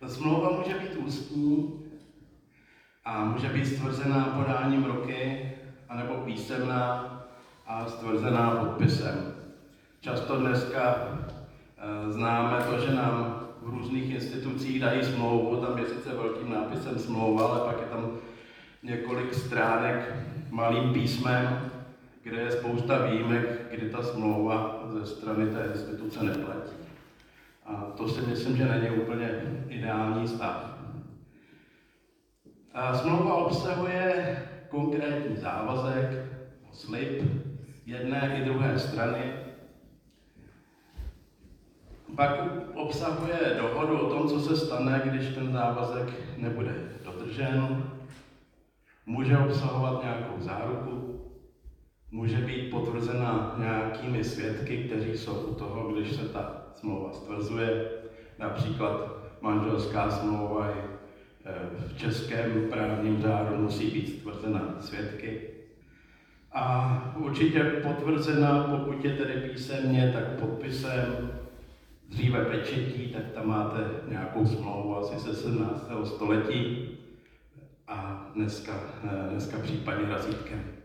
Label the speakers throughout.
Speaker 1: Ta smlouva může být ústní a může být stvrzená podáním ruky, anebo písemná a stvrzená podpisem. Často dneska e, známe to, že nám v různých institucích dají smlouvu, tam je sice velkým nápisem smlouva, ale pak je tam několik stránek malým písmem, kde je spousta výjimek, kdy ta smlouva ze strany té instituce neplatí. To si myslím, že není úplně ideální stav. A smlouva obsahuje konkrétní závazek, slib jedné i druhé strany. Pak obsahuje dohodu o tom, co se stane, když ten závazek nebude dodržen. Může obsahovat nějakou záruku, může být potvrzena nějakými svědky, kteří jsou u toho, když se ta smlouva stvrzuje. Například manželská smlouva i e, v českém právním řádu musí být stvrzena svědky. A určitě potvrzena, pokud je tedy písemně, tak podpisem, dříve pečetí, tak tam máte nějakou smlouvu asi ze 17. století a dneska, e, dneska případně razítkem.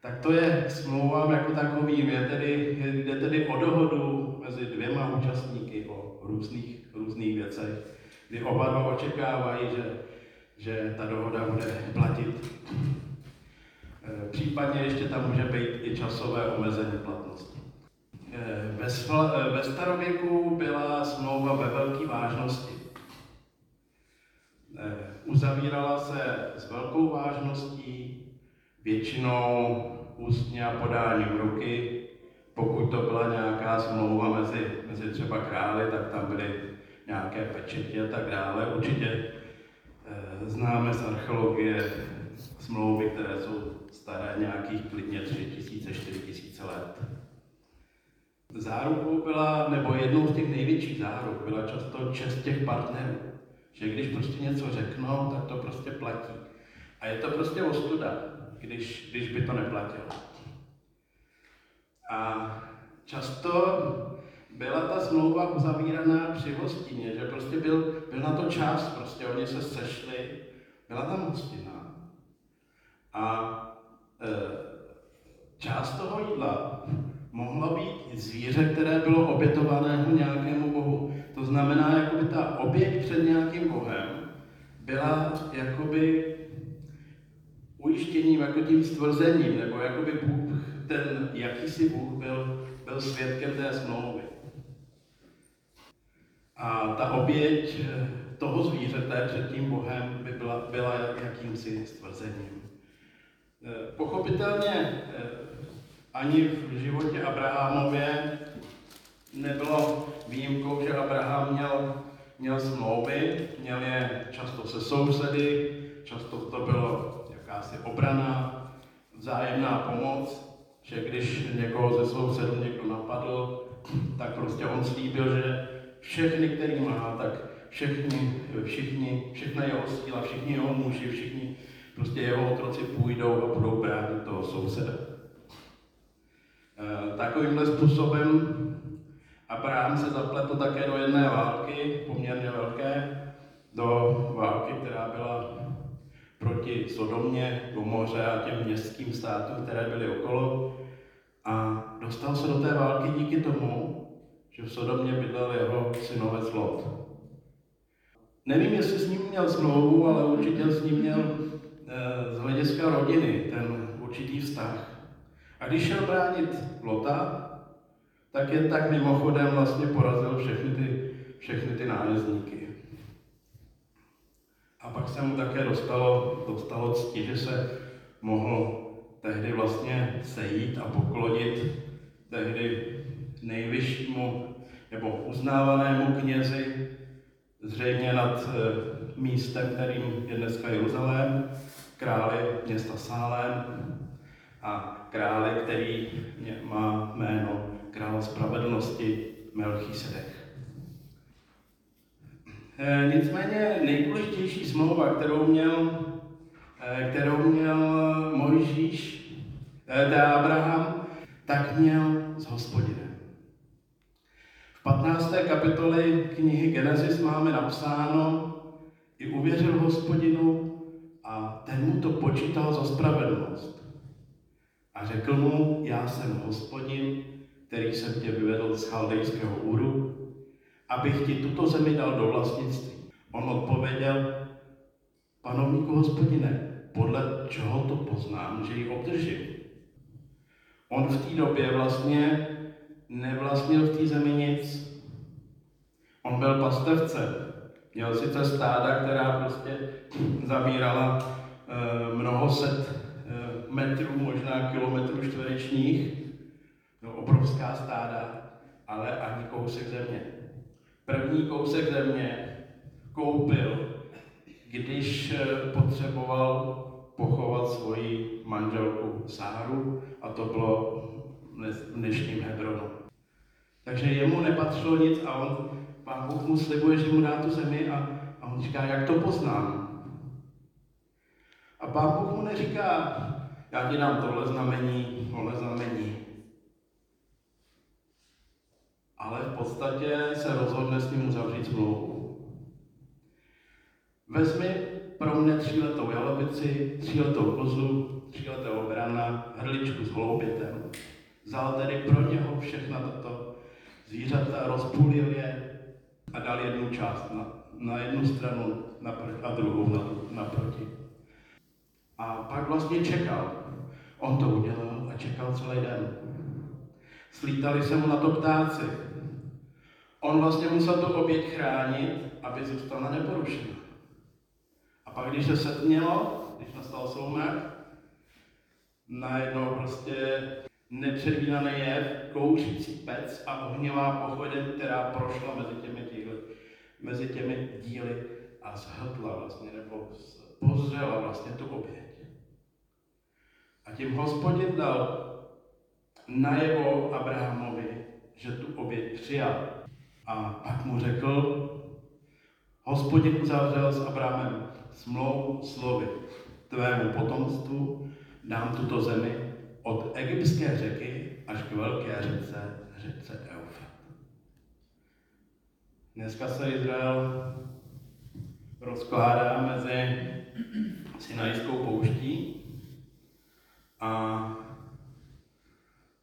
Speaker 1: Tak to je smlouva jako takovým, je tedy, jde tedy o dohodu mezi dvěma účastníky o různých, různých věcech, kdy oba dva očekávají, že, že ta dohoda bude platit. E, případně ještě tam může být i časové omezení platnosti. E, ve, e, ve starověku byla smlouva ve velké vážnosti. Uzavírala se s velkou vážností, většinou ústně a podáním ruky. Pokud to byla nějaká smlouva mezi, mezi třeba králi, tak tam byly nějaké pečeti a tak dále. Určitě e, známe z archeologie smlouvy, které jsou staré nějakých klidně 3000, 4000 let. Zárukou byla, nebo jednou z těch největších záruk byla často čest těch partnerů. Že když prostě něco řeknou, tak to prostě platí. A je to prostě ostuda když, když by to neplatilo. A často byla ta smlouva uzavíraná při hostině, že prostě byl, byl na to čas, prostě oni se sešli, byla tam hostina. A e, část toho jídla mohlo být zvíře, které bylo obětovaného nějakému bohu. To znamená, jakoby ta oběť před nějakým bohem byla jakoby ujištěním, jako tím stvrzením, nebo jako by Bůh, ten jakýsi Bůh byl, byl svědkem té smlouvy. A ta oběť eh, toho zvířete před tím Bohem by byla, byla jakýmsi stvrzením. Eh, pochopitelně eh, ani v životě Abrahamově nebylo výjimkou, že Abraham měl, měl smlouvy, měl je často se sousedy, často to bylo jakási obrana, vzájemná pomoc, že když někoho ze sousedů někdo napadl, tak prostě on slíbil, že všechny, který má, tak všichni, všichni, všechna jeho síla, všichni jeho muži, všichni prostě jeho otroci půjdou a budou bránit toho souseda. E, takovýmhle způsobem Abraham se zapletl také do jedné války, poměrně velké, do války, která byla proti Sodomě, Gomoře a těm městským státům, které byly okolo. A dostal se do té války díky tomu, že v Sodomě bydlel jeho synovec Lot. Nevím, jestli s ním měl smlouvu, ale určitě s ním měl e, z hlediska rodiny ten určitý vztah. A když šel bránit Lota, tak jen tak mimochodem vlastně porazil všechny ty, všechny ty nájezdníky. A pak se mu také dostalo, dostalo cti, že se mohl tehdy vlastně sejít a poklonit tehdy nejvyššímu nebo uznávanému knězi, zřejmě nad eh, místem, kterým je dneska Jeruzalém, králi města Sálem a králi, který má jméno krále spravedlnosti Melchisedech. Eh, nicméně nejdůležitější smlouva, kterou měl, eh, kterou měl Mojžíš, teda Abraham, tak měl s hospodinem. V 15. kapitoly knihy Genesis máme napsáno, i uvěřil hospodinu a ten mu to počítal za spravedlnost. A řekl mu, já jsem hospodin, který jsem tě vyvedl z chaldejského úru, abych ti tuto zemi dal do vlastnictví. On odpověděl, panovníku hospodine, podle čeho to poznám, že ji obdržím? On v té době vlastně nevlastnil v té zemi nic. On byl pastevce. Měl sice stáda, která prostě zabírala e, mnoho set e, metrů, možná kilometrů čtverečních, no, obrovská stáda, ale ani kousek země. První kousek země koupil, když e, potřeboval pochovat svoji manželku Sáru a to bylo v dnešním Hebronu. Takže jemu nepatřilo nic a on, pán Bůh mu slibuje, že mu dá tu zemi a, a on říká, jak to poznám. A pán Bůh mu neříká, já ti dám tohle znamení, tohle znamení. Ale v podstatě se rozhodne s ním uzavřít smlouvu. Vezmi pro mě tříletou jalovici, tříletou kozu, tříletého brana, hrdličku s holoubětem. Vzal tedy pro něho všechna tato zvířata, rozpůlil je a dal jednu část na, na jednu stranu a druhou na, naproti. A pak vlastně čekal. On to udělal a čekal celý den. Slítali se mu na to ptáci. On vlastně musel to oběť chránit, aby zůstala neporušena. A pak, když se setmělo, když nastal soumrak, najednou prostě nepředvídaný jev, kouřící pec a ohnivá pochodeň, která prošla mezi těmi díly, mezi těmi díly a zhrdla vlastně, nebo pozřela vlastně tu oběť. A tím hospodin dal najevo Abrahamovi, že tu oběť přijal. A pak mu řekl, hospodin uzavřel s Abrahamem smlouvu slovy, tvému potomstvu dám tuto zemi od egyptské řeky až k velké řece, řece Eufrat. Dneska se Izrael rozkládá mezi Sinajskou pouští a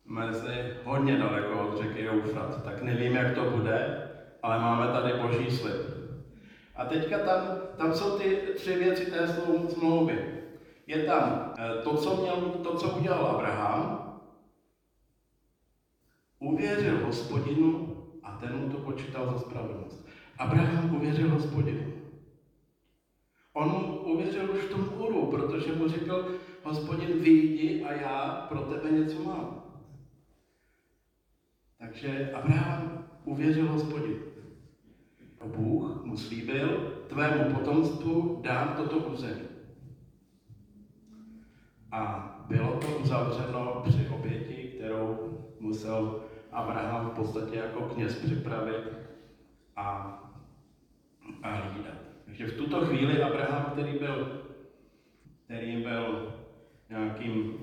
Speaker 1: mezi hodně daleko od řeky Eufrat. Tak nevím, jak to bude, ale máme tady boží slib. A teďka tam, tam jsou ty tři věci té smlouvy. Je tam eh, to, co, měl, to, co udělal Abraham, uvěřil hospodinu a ten mu to počítal za spravedlnost. Abraham uvěřil hospodinu. On mu uvěřil už v tom úru, protože mu řekl, hospodin vyjdi a já pro tebe něco mám. Takže Abraham uvěřil hospodinu. A Bůh mu slíbil, tvému potomstvu dám toto území. A bylo to uzavřeno při oběti, kterou musel Abraham v podstatě jako kněz připravit a, a hlídat. Takže v tuto chvíli Abraham, který byl, který byl nějakým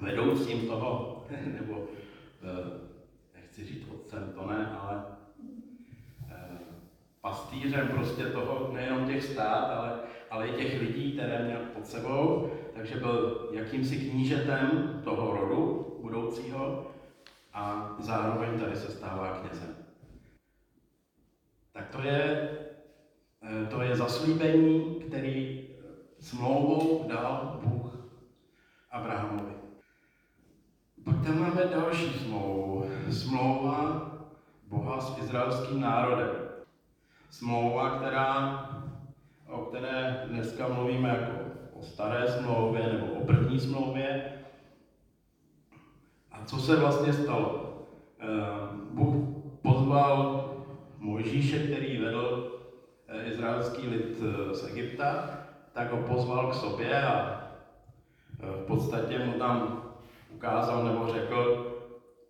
Speaker 1: vedoucím toho, nebo eh, nechci říct otcem, to ne, ale eh, pastýřem prostě toho, nejenom těch stát, ale, ale i těch lidí, které měl pod sebou, takže byl jakýmsi knížetem toho rodu budoucího a zároveň tady se stává knězem. Tak to je, eh, to je zaslíbení, který smlouvou dal Bůh Abrahamovi. Tam máme další smlouvu. Smlouva Boha s izraelským národem. Smlouva, která, o které dneska mluvíme jako o staré smlouvě nebo o první smlouvě. A co se vlastně stalo? Eh, Bůh pozval Mojžíše, který vedl eh, izraelský lid eh, z Egypta, tak ho pozval k sobě a v podstatě mu tam ukázal nebo řekl,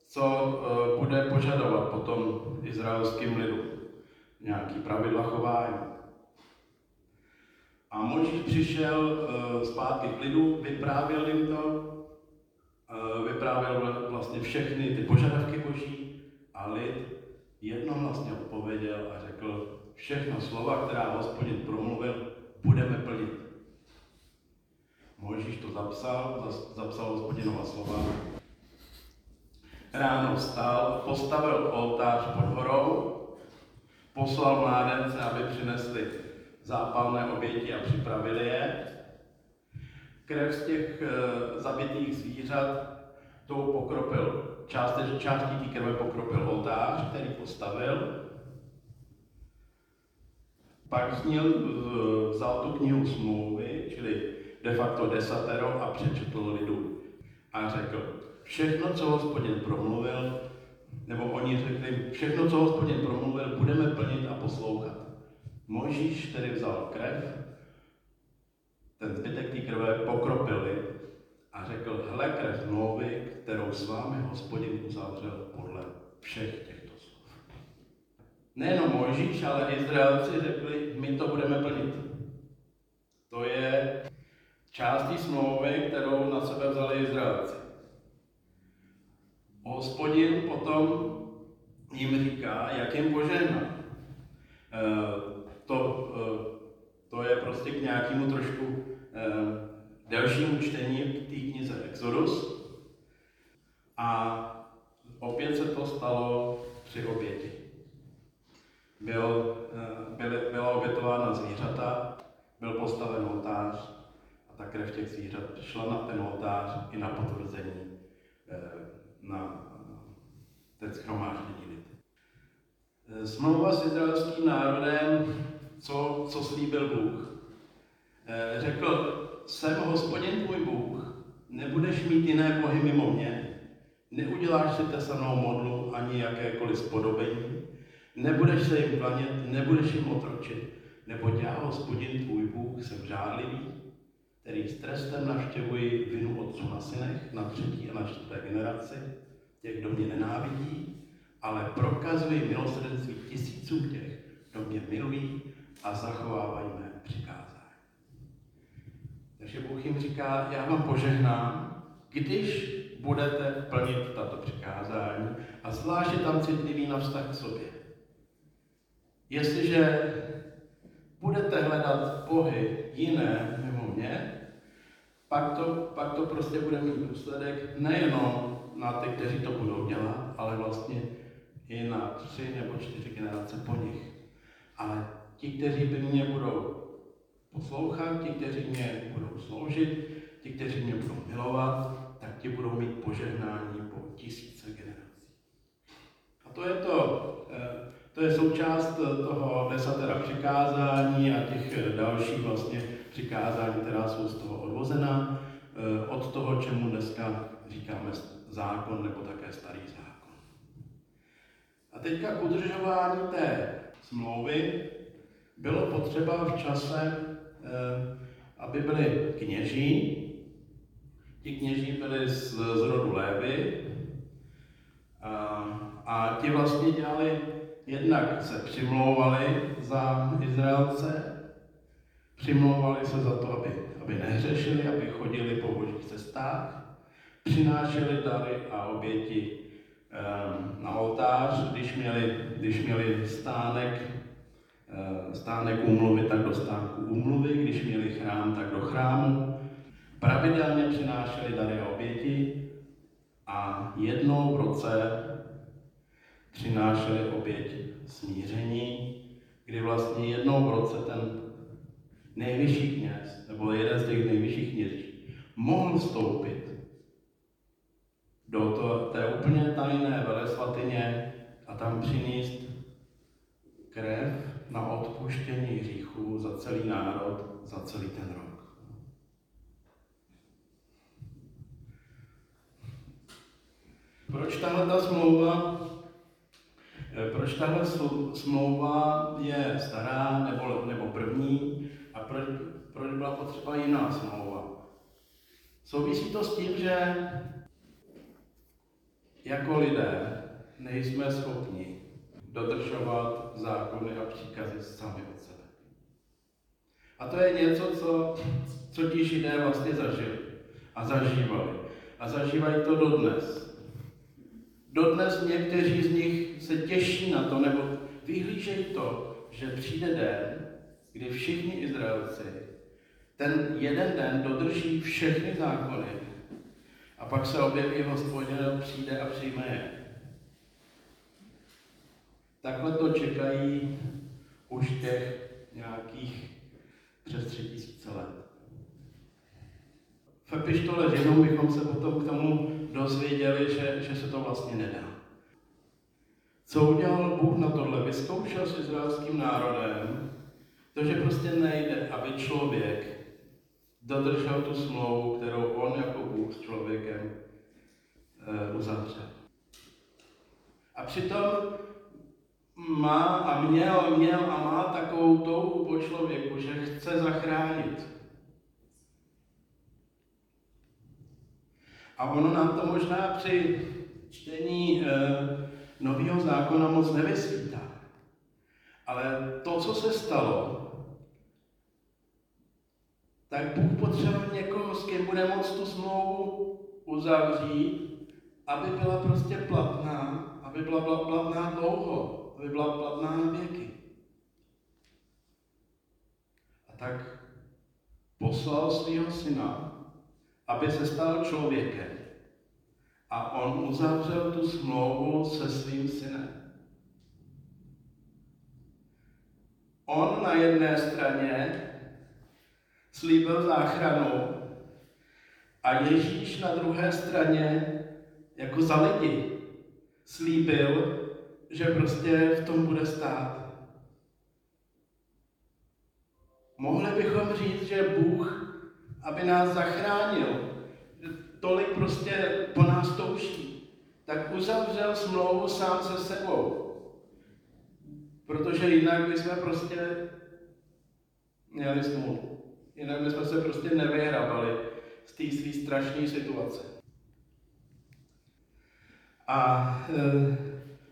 Speaker 1: co bude požadovat potom izraelským lidu. Nějaký pravidla chování. A Mojžíš přišel uh, zpátky k lidu, vyprávěl jim to, uh, vyprávěl vlastně všechny ty požadavky boží a lid jednohlasně odpověděl a řekl, všechna slova, která hospodin promluvil, budeme. Mojžíš to zapsal, zapsal hospodinova slova. Ráno vstal, postavil oltář pod horou, poslal mládence, aby přinesli zápalné oběti a připravili je. Krev z těch e, zabitých zvířat tou pokropil, část, částí té krve pokropil oltář, který postavil. Pak zněl, vzal tu knihu smlouvy, čili de facto desatero a přečetl lidu. A řekl, všechno, co hospodin promluvil, nebo oni řekli, všechno, co hospodin promluvil, budeme plnit a poslouchat. Možíš tedy vzal krev, ten zbytek té krve pokropil a řekl, hle krev mluvy, kterou s vámi hospodin uzavřel podle všech těchto slov. Nejenom Mojžíš, ale Izraelci řekli, my to budeme plnit. To je částí smlouvy, kterou na sebe vzali Izraelci. Hospodin potom jim říká, jak jim požehná. E, to, e, to je prostě k nějakému trošku e, delšímu čtení k té knize Exodus. A opět se to stalo při oběti. Byl, byla obětována zvířata, byl postaven oltář ta krev těch zvířat šla na ten oltář i na potvrzení na ten schromáždění lid. Eh, smlouva s izraelským národem, co, co slíbil Bůh. Eh, řekl, jsem hospodin tvůj Bůh, nebudeš mít jiné bohy mimo mě, neuděláš si tesanou modlu ani jakékoliv spodobení, nebudeš se jim klanět, nebudeš jim otročit, neboť já, hospodin tvůj Bůh, jsem žádlivý, který s trestem navštěvuji vinu otců na synech, na třetí a na čtvrté generaci, těch, kdo mě nenávidí, ale prokazuji milosrdenství tisícům těch, kdo mě milují a zachovávají mé přikázání. Takže Bůh jim říká, já vám požehnám, když budete plnit tato přikázání a zvláště tam citlivý na vztah k sobě. Jestliže budete hledat bohy jiné mě, pak to, pak to prostě bude mít důsledek nejenom na ty, kteří to budou dělat, ale vlastně i na tři nebo čtyři generace po nich. Ale ti, kteří by mě budou poslouchat, ti, kteří mě budou sloužit, ti, kteří mě budou milovat, tak ti budou mít požehnání po tisíce generací. A to je to, eh, to je součást toho desatera přikázání a těch dalších vlastně přikázání, která jsou z toho odvozena, eh, od toho, čemu dneska říkáme zákon nebo také starý zákon. A teďka k udržování té smlouvy bylo potřeba v čase, eh, aby byli kněží. Ti kněží byli z, z rodu Lévy a, a ti vlastně dělali, jednak se přimlouvali za Izraelce, přimlouvali se za to, aby, aby nehřešili, aby chodili po božích cestách, přinášeli dary a oběti ehm, na oltář, když měli, když měli stánek, ehm, stánek úmluvy, tak do stánku úmluvy, když měli chrám, tak do chrámu. Pravidelně přinášeli dary a oběti a jednou v roce přinášeli oběť smíření, kdy vlastně jednou v roce ten nejvyšší kněz, nebo jeden z těch nejvyšších kněží, mohl vstoupit do to, té úplně tajné velesvatyně a tam přinést krev na odpuštění hříchů za celý národ, za celý ten rok. Proč tahle ta smlouva eh, proč tahle smlouva je stará nebo, nebo první proč, proč byla potřeba jiná smlouva? Souvisí to s tím, že jako lidé nejsme schopni dodržovat zákony a příkazy sami od sebe. A to je něco, co, co ti židé vlastně zažili a zažívali. A zažívají to dodnes. Dodnes někteří z nich se těší na to, nebo vyhlížejí to, že přijde den, kdy všichni Izraelci ten jeden den dodrží všechny zákony a pak se objeví hospodin, přijde a přijme je. Takhle to čekají už těch nějakých přes tři tisíce let. V epištole Židům bychom se potom k tomu dozvěděli, že, že se to vlastně nedá. Co udělal Bůh na tohle? Vyzkoušel s izraelským národem, to, že prostě nejde, aby člověk dodržel tu smlouvu, kterou on jako Bůh s člověkem e, uzavřel. A přitom má a měl, měl a má takovou touhu po člověku, že chce zachránit. A ono nám to možná při čtení e, Nového zákona moc nevysvítá. Ale to, co se stalo, tak Bůh potřebuje někoho, s kým bude moct tu smlouvu uzavřít, aby byla prostě platná, aby byla platná dlouho, aby byla platná na věky. A tak poslal svého syna, aby se stal člověkem. A on uzavřel tu smlouvu se svým synem. On na jedné straně slíbil záchranu a Ježíš na druhé straně jako za lidi slíbil, že prostě v tom bude stát. Mohli bychom říct, že Bůh, aby nás zachránil, tolik prostě po nás touží, tak uzavřel smlouvu sám se sebou. Protože jinak bychom prostě měli smlouvu. Jinak bychom se prostě nevyhrabali z té své strašné situace. A e,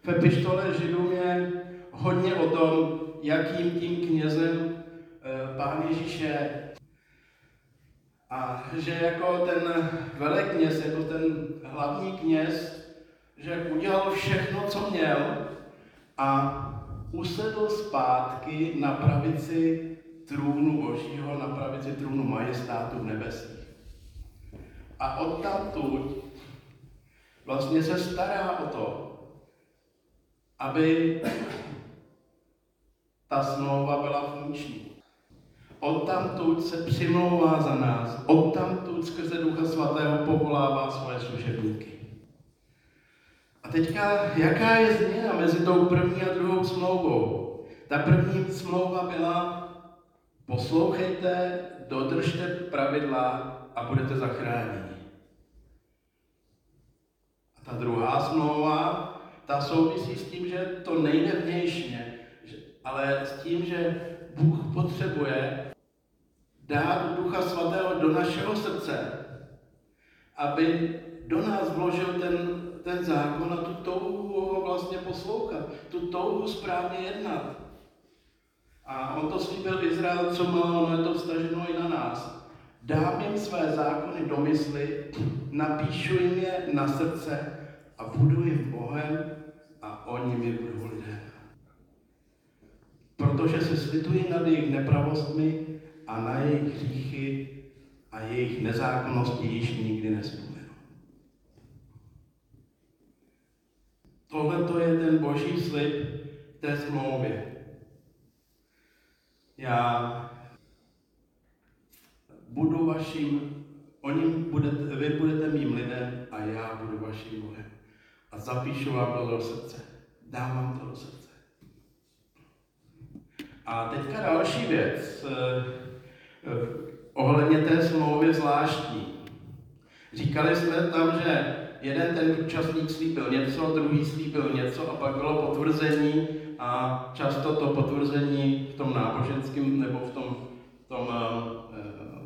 Speaker 1: v epištole Židům je hodně o tom, jakým tím knězem e, Pán Ježíš je. A že jako ten velekněz, jako ten hlavní kněz, že udělal všechno, co měl a usedl zpátky na pravici trůnu Božího na pravici trůnu majestátu v nebesích. A odtamtud vlastně se stará o to, aby ta smlouva byla funkční. Odtamtud se přimlouvá za nás, odtamtud skrze Ducha Svatého povolává svoje služebníky. A teďka, jaká je změna mezi tou první a druhou smlouvou? Ta první smlouva byla Poslouchejte, dodržte pravidla a budete zachráněni. A ta druhá smlouva, ta souvisí s tím, že to nejde vnějšně, ale s tím, že Bůh potřebuje dát Ducha Svatého do našeho srdce, aby do nás vložil ten, ten zákon a tu touhu ho vlastně poslouchat, tu touhu správně jednat. A on to slíbil Izrael, co má, ono je to vstaženo i na nás. Dám jim své zákony do mysli, napíšu jim je na srdce a budu jim Bohem a oni mi budou lidé. Protože se slituji nad jejich nepravostmi a na jejich hříchy a jejich nezákonnosti již nikdy nespomenu. Tohle to je ten boží slib té smlouvě. Já budu vaším, oni budete, vy budete mým lidem a já budu vaším Bohem. A zapíšu vám to do srdce. Dám vám to do srdce. A teďka další věc. Eh, ohledně té smlouvy zvláštní. Říkali jsme tam, že jeden ten účastník slíbil něco, druhý slíbil něco a pak bylo potvrzení a často to potvrzení v tom náboženském nebo v tom, v tom uh,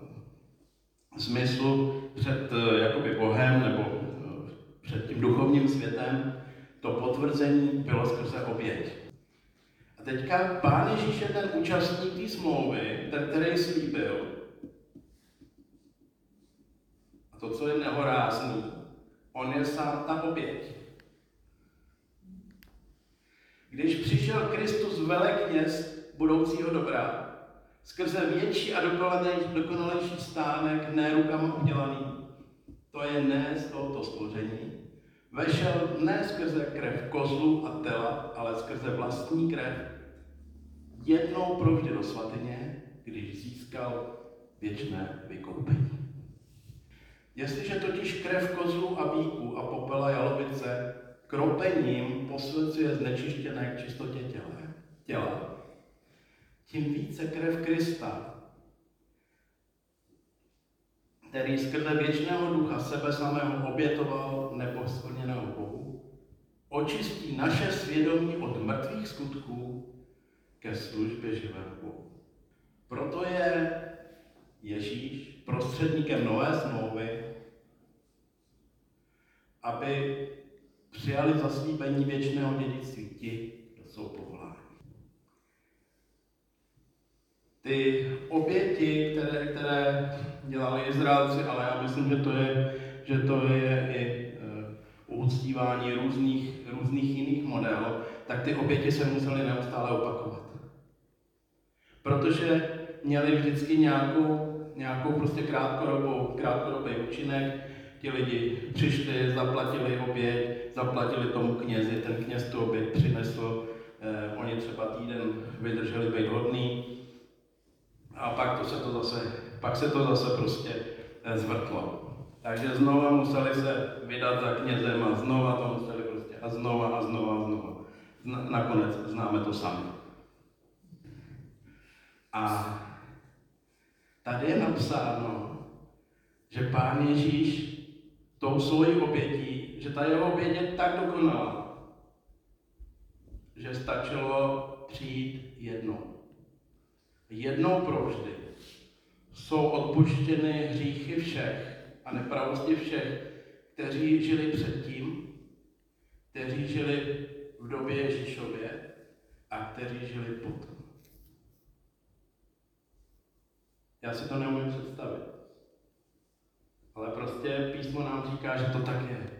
Speaker 1: smyslu před uh, jakoby Bohem nebo uh, před tím duchovním světem, to potvrzení bylo skrze oběť. A teďka Pán Ježíš je ten účastník té smlouvy, ten, který slíbil. A to, co je nehorázný, on je sám ta oběť. Když přišel Kristus velekněz budoucího dobra, skrze větší a dokonalejší stánek, ne rukama udělaný, to je ne z tohoto stvoření, vešel ne skrze krev kozlu a tela, ale skrze vlastní krev, jednou provždy do svatyně, když získal věčné vykoupení. Jestliže totiž krev kozlu a bíků a popela jalovice kropením posvěcuje znečištěné k čistotě těla, těla, tím více krev Krista, který skrze věčného ducha sebe samého obětoval neposplněného Bohu, očistí naše svědomí od mrtvých skutků ke službě živého Bohu. Proto je Ježíš prostředníkem nové smlouvy, aby přijali zaslíbení věčného dědictví ti, kdo jsou povoláni. Ty oběti, které, které dělali Izraelci, ale já myslím, že to je, že to je i uh, uctívání různých, různých jiných modelů, tak ty oběti se musely neustále opakovat. Protože měli vždycky nějakou, nějakou prostě krátkodobou, krátkodobý účinek, ti lidi přišli, zaplatili oběť, zaplatili tomu knězi, ten kněz tu oběť přinesl, eh, oni třeba týden vydrželi být hodný a pak, to se to zase, pak se to zase prostě eh, zvrtlo. Takže znova museli se vydat za knězem a znova to museli prostě a znova a znova a znova. Nakonec známe to sami. A tady je napsáno, že Pán Ježíš tou svojí obětí, že ta jeho oběť je tak dokonalá, že stačilo přijít jednou. Jednou provždy jsou odpuštěny hříchy všech a nepravosti všech, kteří žili předtím, kteří žili v době Ježíšově a kteří žili potom. Já si to neumím představit. Ale prostě písmo nám říká, že to tak je.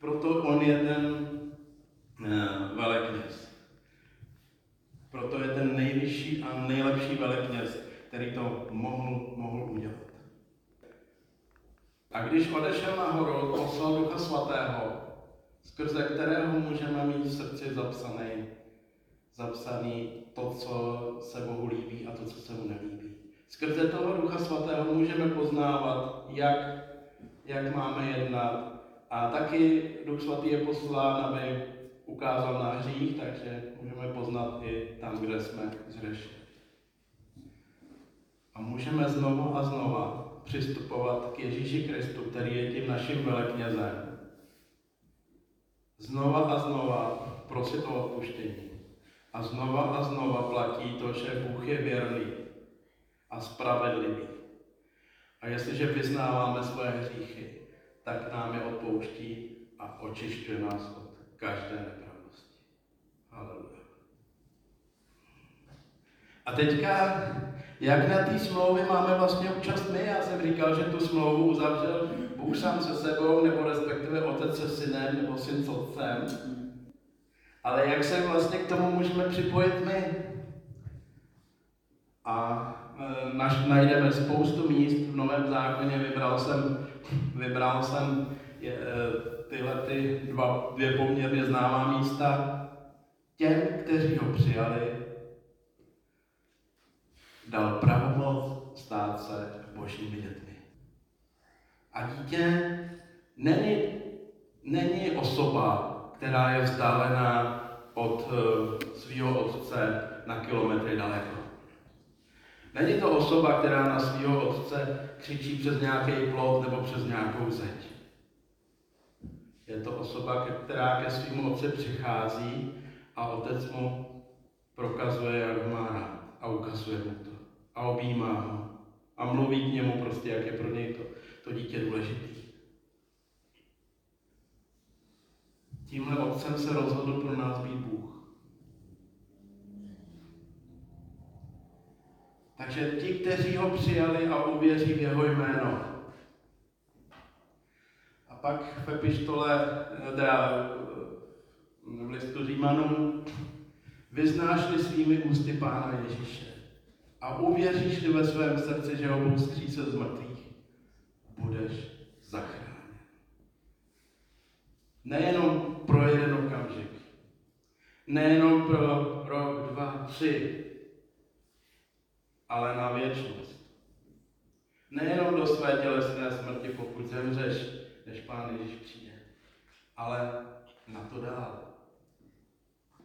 Speaker 1: Proto on je ten uh, velekněz. Proto je ten nejvyšší a nejlepší velekněz, který to mohl, mohl udělat. A když odešel nahoru, poslal Ducha Svatého, skrze kterého můžeme mít v srdci zapsaný, zapsaný to, co se Bohu líbí a to, co se mu nelíbí. Skrze toho Ducha Svatého můžeme poznávat, jak, jak máme jednat. A taky Duch Svatý je poslán, aby ukázal na hřích, takže můžeme poznat i tam, kde jsme zřešili. A můžeme znovu a znova přistupovat k Ježíši Kristu, který je tím naším veleknězem. Znova a znova prosit o odpuštění. A znova a znova platí to, že Bůh je věrný a spravedlivý. A jestliže vyznáváme svoje hříchy, tak nám je odpouští a očišťuje nás od každé nepravosti. Haleluja. A teďka, jak na té smlouvy máme vlastně účast my? Já jsem říkal, že tu smlouvu uzavřel Bůh sám se sebou, nebo respektive otec se synem, nebo syn s otcem. Ale jak se vlastně k tomu můžeme připojit my? A Eh, naš, najdeme spoustu míst v Novém zákoně. Vybral jsem, vybral jsem je, eh, tyhle ty dva, dvě poměrně známá místa. Těm, kteří ho přijali, dal pravomoc stát se božími dětmi. A dítě není, není osoba, která je vzdálená od uh, svého otce na kilometry daleko. Není to osoba, která na svého otce křičí přes nějaký plot nebo přes nějakou zeď. Je to osoba, která ke svým otci přichází a otec mu prokazuje, jak má rád a ukazuje mu to. A objímá ho. A mluví k němu prostě, jak je pro něj to, to dítě důležitý. Tímhle otcem se rozhodl pro nás být Bůh. Takže ti, kteří ho přijali a uvěří v jeho jméno. A pak v epištole, teda v listu Římanům, vyznáš-li svými ústy Pána Ježíše a uvěříš-li ve svém srdci, že ho Bůh skřísil z mrtvých, budeš zachráněn. Nejenom pro jeden okamžik, nejenom pro rok, dva, tři, ale na věčnost. Nejenom do své tělesné smrti, pokud zemřeš, než Pán Ježíš přijde, ale na to dál.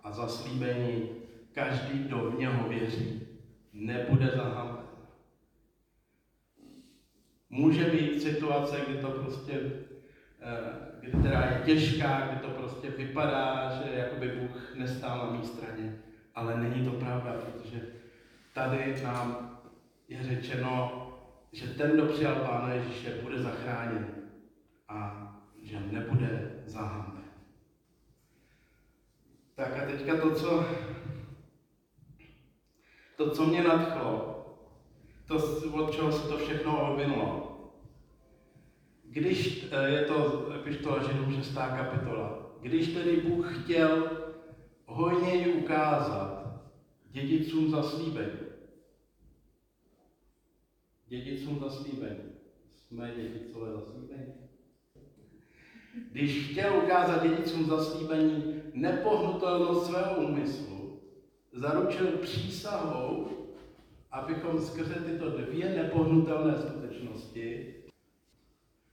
Speaker 1: A zaslíbení, každý, kdo v něho věří, nebude zahamben. Může být situace, kdy to prostě, eh, kdy teda je těžká, kdy to prostě vypadá, že jakoby Bůh nestál na mé straně, ale není to pravda, protože tady nám je řečeno, že ten, kdo přijal Pána Ježíše, bude zachráněn a že nebude zahamben. Tak a teďka to, co, to, co mě nadchlo, to, od čeho se to všechno odvinulo. Když eh, je to epištola Židům 6. kapitola, když tedy Bůh chtěl hojněji ukázat dědicům zaslíbení, dědicům zaslíbení, jsme dědicové zaslíbení, když chtěl ukázat dědicům zaslíbení nepohnutelnost svého úmyslu, zaručil přísahou, abychom skrze tyto dvě nepohnutelné skutečnosti,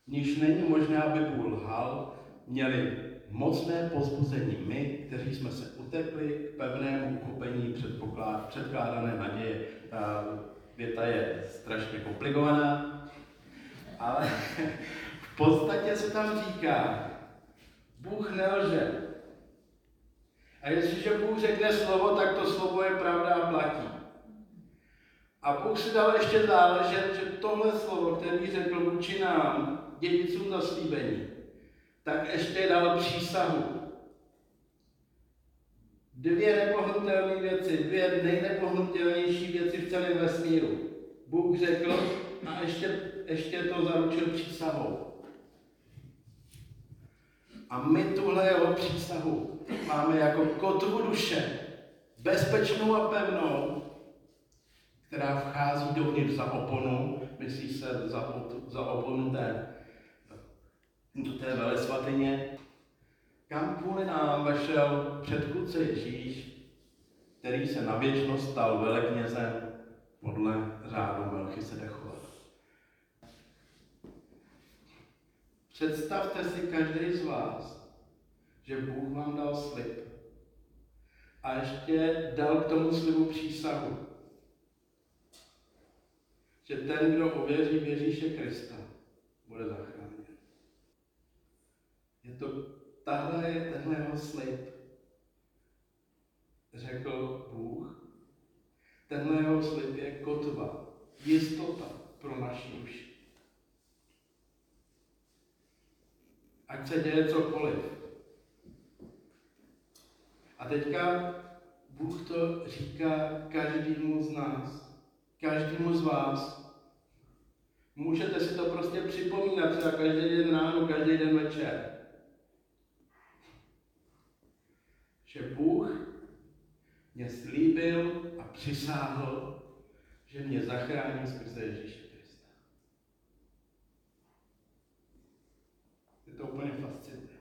Speaker 1: níž není možné, aby Bůh lhal, měli mocné pozbuzení my, kteří jsme se utekli k pevnému uchopení předkládané naděje. Ta věta je strašně komplikovaná, ale v podstatě se tam říká, Bůh nelže. A jestliže Bůh řekne slovo, tak to slovo je pravda a platí. A Bůh si dal ještě záležet, že tohle slovo, který řekl vůči nám, dědicům zaslíbení, tak ještě dal přísahu. Dvě nepohnutelné věci, dvě nejnepohnutelnější věci v celém vesmíru. Bůh řekl a ještě, ještě to zaručil přísahou. A my tuhle jeho přísahu máme jako kotvu duše, bezpečnou a pevnou, která vchází dovnitř za oponu, myslí se za, za oponu té, do té vele svatyně, kam kvůli nám vešel předchůdce Ježíš, který se na věčnost stal veleknězem podle řádu Melchisedechova. Představte si každý z vás, že Bůh vám dal slib a ještě dal k tomu slibu přísahu, že ten, kdo uvěří v Ježíše Krista, bude zachráněn. Je to tahle je tenhle jeho slib. Řekl Bůh. Tenhle jeho slib je kotva, jistota pro naši duši. ať se děje cokoliv. A teďka Bůh to říká každému z nás, každému z vás. Můžete si to prostě připomínat třeba každý den ráno, každý den večer. Že Bůh mě slíbil a přisáhl, že mě zachrání skrze Ježíše. to úplně fascinuje.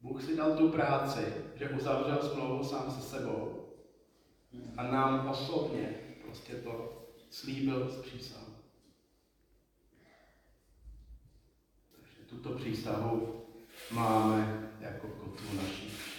Speaker 1: Bůh si dal tu práci, že uzavřel smlouvu sám se sebou a nám osobně prostě to slíbil s přísahou. Takže tuto přísahu máme jako kotvu našich